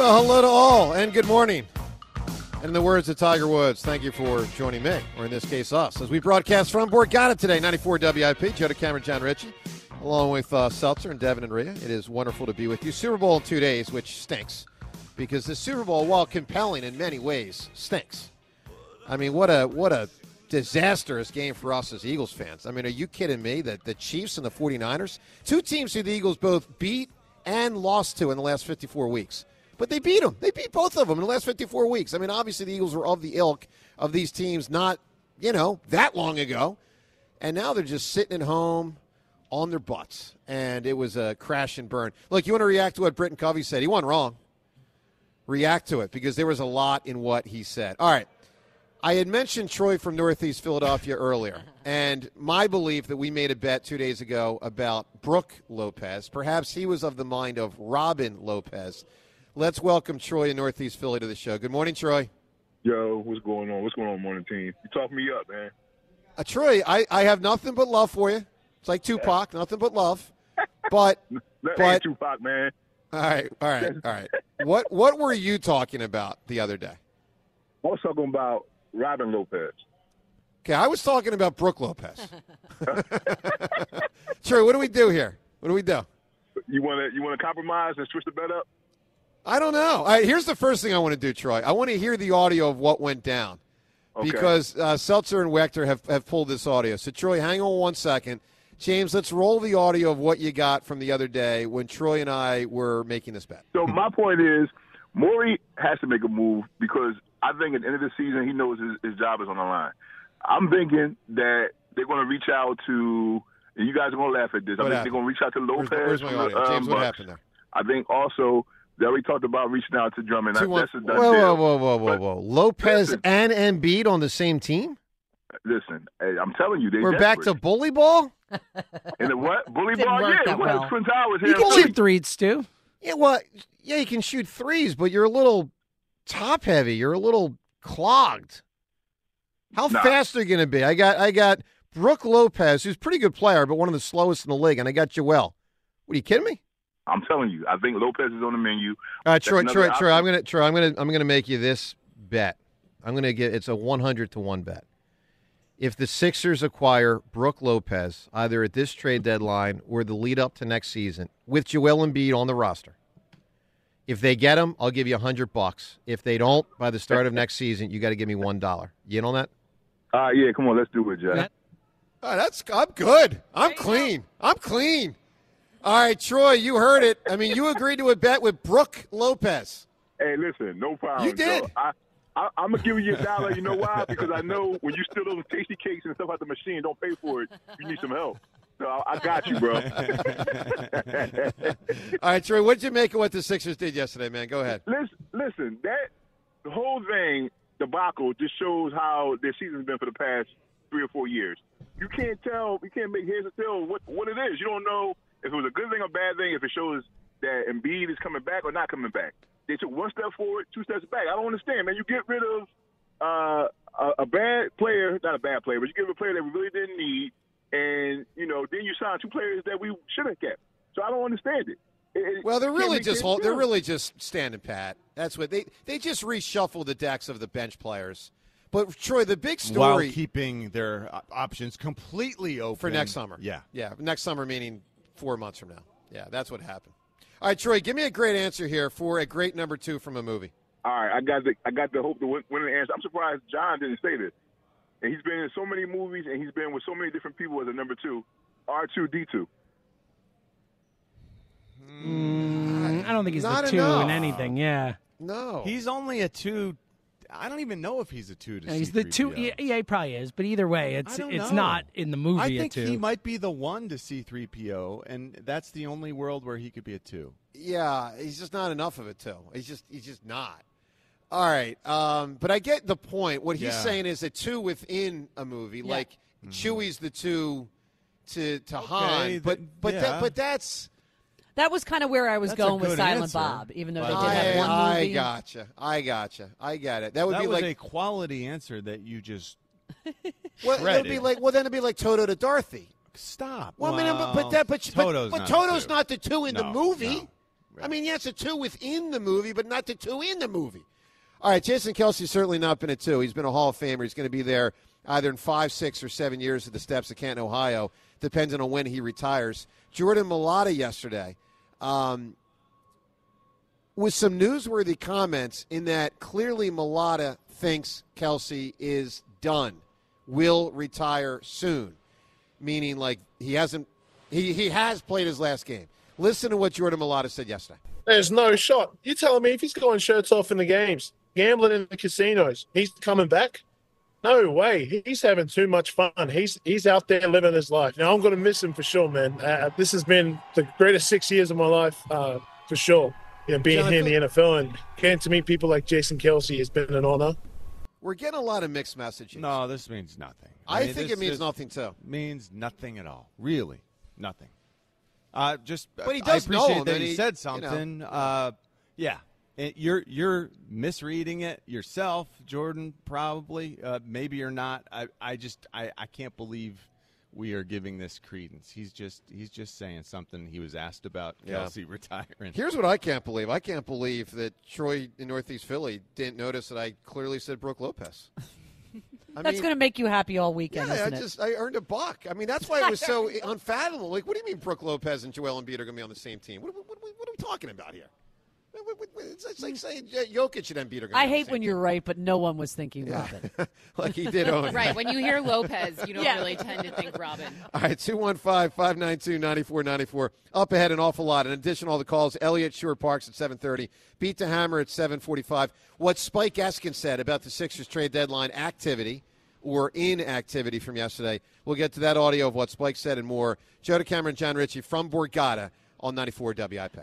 Well, hello to all, and good morning. And in the words of Tiger Woods, thank you for joining me, or in this case, us, as we broadcast from Borgata today, 94 WIP, Joe DeCamara, John Ritchie, along with uh, Seltzer and Devin and Rhea. It is wonderful to be with you. Super Bowl in two days, which stinks, because the Super Bowl, while compelling in many ways, stinks. I mean, what a what a disastrous game for us as Eagles fans. I mean, are you kidding me? That the Chiefs and the 49ers, two teams who the Eagles both beat and lost to in the last 54 weeks. But they beat them. They beat both of them in the last 54 weeks. I mean, obviously the Eagles were of the ilk of these teams not, you know, that long ago. And now they're just sitting at home on their butts. And it was a crash and burn. Look, you want to react to what Britton Covey said? He wasn't wrong. React to it because there was a lot in what he said. All right. I had mentioned Troy from Northeast Philadelphia earlier, and my belief that we made a bet two days ago about Brook Lopez. Perhaps he was of the mind of Robin Lopez. Let's welcome Troy in Northeast Philly to the show. Good morning, Troy. Yo, what's going on? What's going on, morning team? You talk me up, man. Uh, Troy, I, I have nothing but love for you. It's like Tupac, nothing but love. But That but Tupac, man. all right, all right, all right. What what were you talking about the other day? I was talking about Robin Lopez. Okay, I was talking about Brook Lopez. Troy, what do we do here? What do we do? You want to you want to compromise and switch the bet up? I don't know. Right, here's the first thing I want to do, Troy. I want to hear the audio of what went down Okay. because uh, Seltzer and Wechter have, have pulled this audio. So, Troy, hang on one second. James, let's roll the audio of what you got from the other day when Troy and I were making this bet. So my point is, Morey has to make a move because I think at the end of the season he knows his, his job is on the line. I'm thinking that they're going to reach out to, and you guys are going to laugh at this. I think happened? they're going to reach out to Lopez. the- where's my audio? James, um, what happened there? I think also they already talked about reaching out to Drummond. Two, one- That's a done whoa, deal. whoa, whoa, whoa, whoa, But whoa. Lopez listen. and Embiid on the same team? Listen, hey, I'm telling you, they We're back to bully ball? And the what? Bully Didn't ball? work Yeah, that what well. Twin Towers You here. can shoot Philly. threes, Stu. Yeah, well, yeah, you can shoot threes, but you're a little top heavy. You're a little clogged. How Nah. fast are you going to be? I got I got Brook Lopez, who's a pretty good player, but one of the slowest in the league, and I got Joel. What are you kidding me? I'm telling you, I think Lopez is on the menu. All right, Troy, That's Troy, Troy. I'm gonna, Troy. I'm gonna, I'm gonna make you this bet. I'm gonna get. It's a 100 to one bet. If the Sixers acquire Brook Lopez either at this trade deadline or the lead up to next season with Joel Embiid on the roster, if they get him, I'll give you a hundred bucks. If they don't, by the start of next season, you got to give me one dollar. You in on that? Uh, yeah, come on, let's do it, Jack. Yeah. Oh, that's I'm good. I'm clean. I'm clean. All right, Troy, you heard it. I mean, you agreed to a bet with Brook Lopez. Hey, listen, no problem. You did. So I, I, I'm gonna give you a dollar. You know why? Because I know when you steal those tasty cakes and stuff out the machine, don't pay for it. You need some help. So I, I got you, bro. All right, Troy, what did you make of what the Sixers did yesterday, man? Go ahead. listen, listen, that the whole thing debacle just shows how their season's been for the past three or four years. You can't tell, you can't make heads or tails what what it is. You don't know if it was a good thing or bad thing. If it shows that Embiid is coming back or not coming back. They took one step forward, two steps back. I don't understand, man. You get rid of uh, a, a bad player, not a bad player, but you give a player that we really didn't need, and you know, then you sign two players that we should have kept. So I don't understand it. It- it Well, they're really just sense. hold, they're really just standing pat. That's what they they just reshuffle the decks of the bench players. But Troy, the big story while story keeping their uh, options completely open for next summer. Yeah. yeah, next summer meaning four months from now. Yeah, that's what happened. All right, Troy, give me a great answer here for a great number two from a movie. All right, I got the I got the hope to win- the answer. I'm surprised John didn't say this. And he's been in so many movies, and he's been with so many different people as a number two. R two D two. Mm, I don't think he's Not the two enough. in anything. Yeah, No, He's only a two. I don't even know if he's a two to Yeah, he's the two. C3PO. Yeah, yeah, he probably is. But either way, it's don't it's know. not in the movie. I think two. he might be the one to C3PO, and that's the only world where he could be a two. Yeah, he's just not enough of a two. He's just he's just not. All right, um, but I get the point. What he's Yeah. saying is a two within a movie, like Chewie's the two to to Han. But but yeah. that, but that's That was kind of where I was That's going with Silent answer, Bob, even though they but- did have I, one I movie. I gotcha. I gotcha. I got it. That would that be was like a quality answer that you just well, that would be like well then it'd be like Toto to Dorothy. stop. Well, I mean, but, but that but but, Toto's but not Toto's the two. not the two in the movie. no. I mean, yes, a two within the movie, but not the two in the movie. All right, Jason Kelce's certainly not been a two. He's been a Hall of Famer. He's going to be there either in five, six, or seven years at the steps of Canton, Ohio, depending on when he retires. Jordan Mailata yesterday. Um, with some newsworthy comments in that clearly Mailata thinks Kelce is done, will retire soon, meaning like he hasn't, he, he has played his last game. Listen to what Jordan Mailata said yesterday. There's no shot. You're telling me if he's going shirts off in the games, gambling in the casinos, he's coming back? No way. He's having too much fun. He's he's out there living his life. Now I'm going to miss him for sure, man. Uh, this has been the greatest six years of my life uh, for sure. You know, being John, here in the NFL and getting to meet people like Jason Kelce has been an honor. We're getting a lot of mixed messages. No, this means nothing. I mean, think this it means nothing too. Means nothing at all. Really, nothing. Uh, just, But he I does know appreciate him, that and he, he- said you know. something. Uh, yeah, It- you're you're misreading it yourself, Jordan. Probably, uh, maybe you're not. I, I just I, I can't believe we are giving this credence. He's just he's just saying something he was asked about Yeah. Kelce retiring. Here's what I can't believe. I can't believe that Troy in Northeast Philly didn't notice that I clearly said Brook Lopez. I That's going to make you happy all weekend, Yeah, I isn't it? just I earned a buck. I mean, that's why it was so unfathomable. Like, what do you mean Brook Lopez and Joel Embiid are going to be on the same team? What, what, what, what are we talking about here? It's, it's like saying Jokic and Embiid are going to I hate when you're right, but no one was thinking Robin. like he did own. Right. When you hear Lopez, you don't Yeah. really tend to think Robin. All right, 215 592 9494. Up ahead an awful lot. In addition to all the calls, Elliott Shorr-Parks at 730. Beat the Hammer at 745. What Spike Eskin said about the Sixers trade deadline activity or inactivity from yesterday. We'll get to that audio of what Spike said and more. Joe DeCamara and John Ritchie from Borgata on 94 WIP.